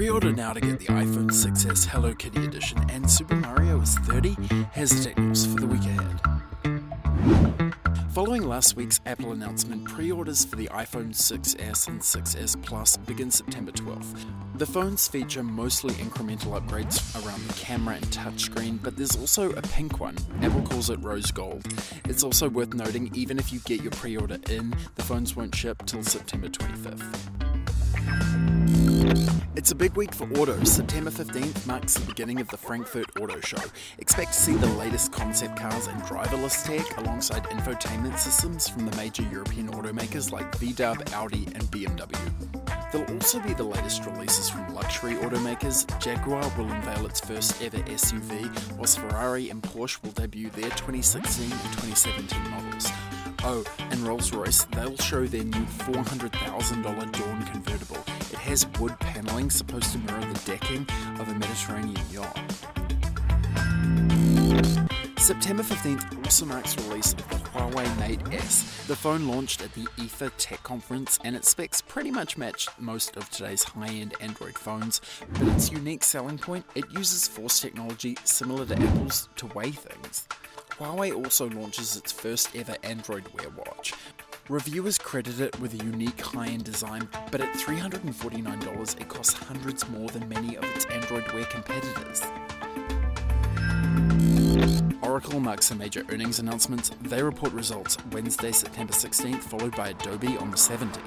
Pre-order now to get the iPhone 6s Hello Kitty edition and Super Mario is 30. Here's the news for the week ahead. Following last week's Apple announcement, pre orders for the iPhone 6s and 6s Plus begin September 12th. The phones feature mostly incremental upgrades around the camera and touchscreen, but there's also a pink one. Apple calls it rose gold. It's also worth noting, even if you get your pre order in, the phones won't ship till September 25th. Big week for auto. September 15th marks the beginning of the Frankfurt Auto Show. Expect to see the latest concept cars and driverless tech alongside infotainment systems from the major European automakers like VW, Audi, and BMW. There'll also be the latest releases from luxury automakers. Jaguar will unveil its first ever SUV, whilst Ferrari and Porsche will debut their 2016 and 2017 models. Oh, and Rolls Royce, they'll show their new $400,000 Dawn convertible. Has wood paneling supposed to mirror the decking of a Mediterranean yacht. September 15th also marks the release of the Huawei Mate S. The phone launched at the IFA Tech Conference and its specs pretty much match most of today's high end Android phones, but its unique selling point, it uses Force technology similar to Apple's to weigh things. Huawei also launches its first ever Android Wear watch. Reviewers credit it with a unique high end design, but at $349 it costs hundreds more than many of its Android Wear competitors. Oracle marks a major earnings announcement. They report results Wednesday, September 16th, followed by Adobe on the 17th.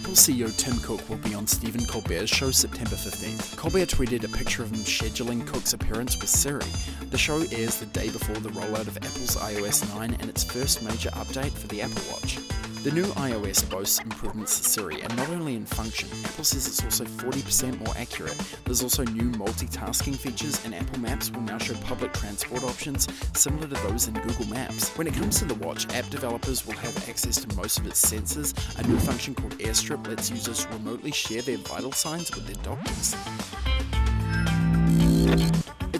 Apple CEO Tim Cook will be on Stephen Colbert's show September 15th. Colbert tweeted a picture of him scheduling Cook's appearance with Siri. The show airs the day before the rollout of Apple's iOS 9 and its first major update for the Apple Watch. The new iOS boasts improvements to Siri, and not only in function, Apple says it's also 40% more accurate. There's also new multitasking features, and Apple Maps will now show public transport options similar to those in Google Maps. When it comes to the watch, app developers will have access to most of its sensors. A new function called AirStrip lets users remotely share their vital signs with their doctors.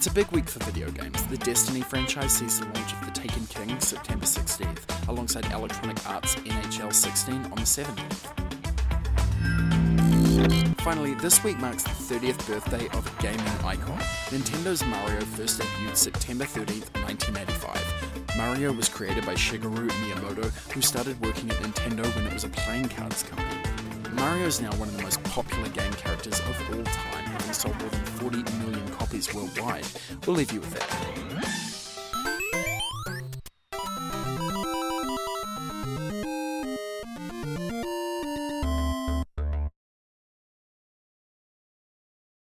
It's a big week for video games. The Destiny franchise sees the launch of The Taken King September 16th, alongside Electronic Arts NHL 16 on the 17th. Finally, this week marks the 30th birthday of a gaming icon. Nintendo's Mario first debuted September 13th, 1985. Mario was created by Shigeru Miyamoto, who started working at Nintendo when it was a playing cards company. Mario is now one of the most popular game characters of all time, having sold more than 40 million copies worldwide. We'll leave you with that.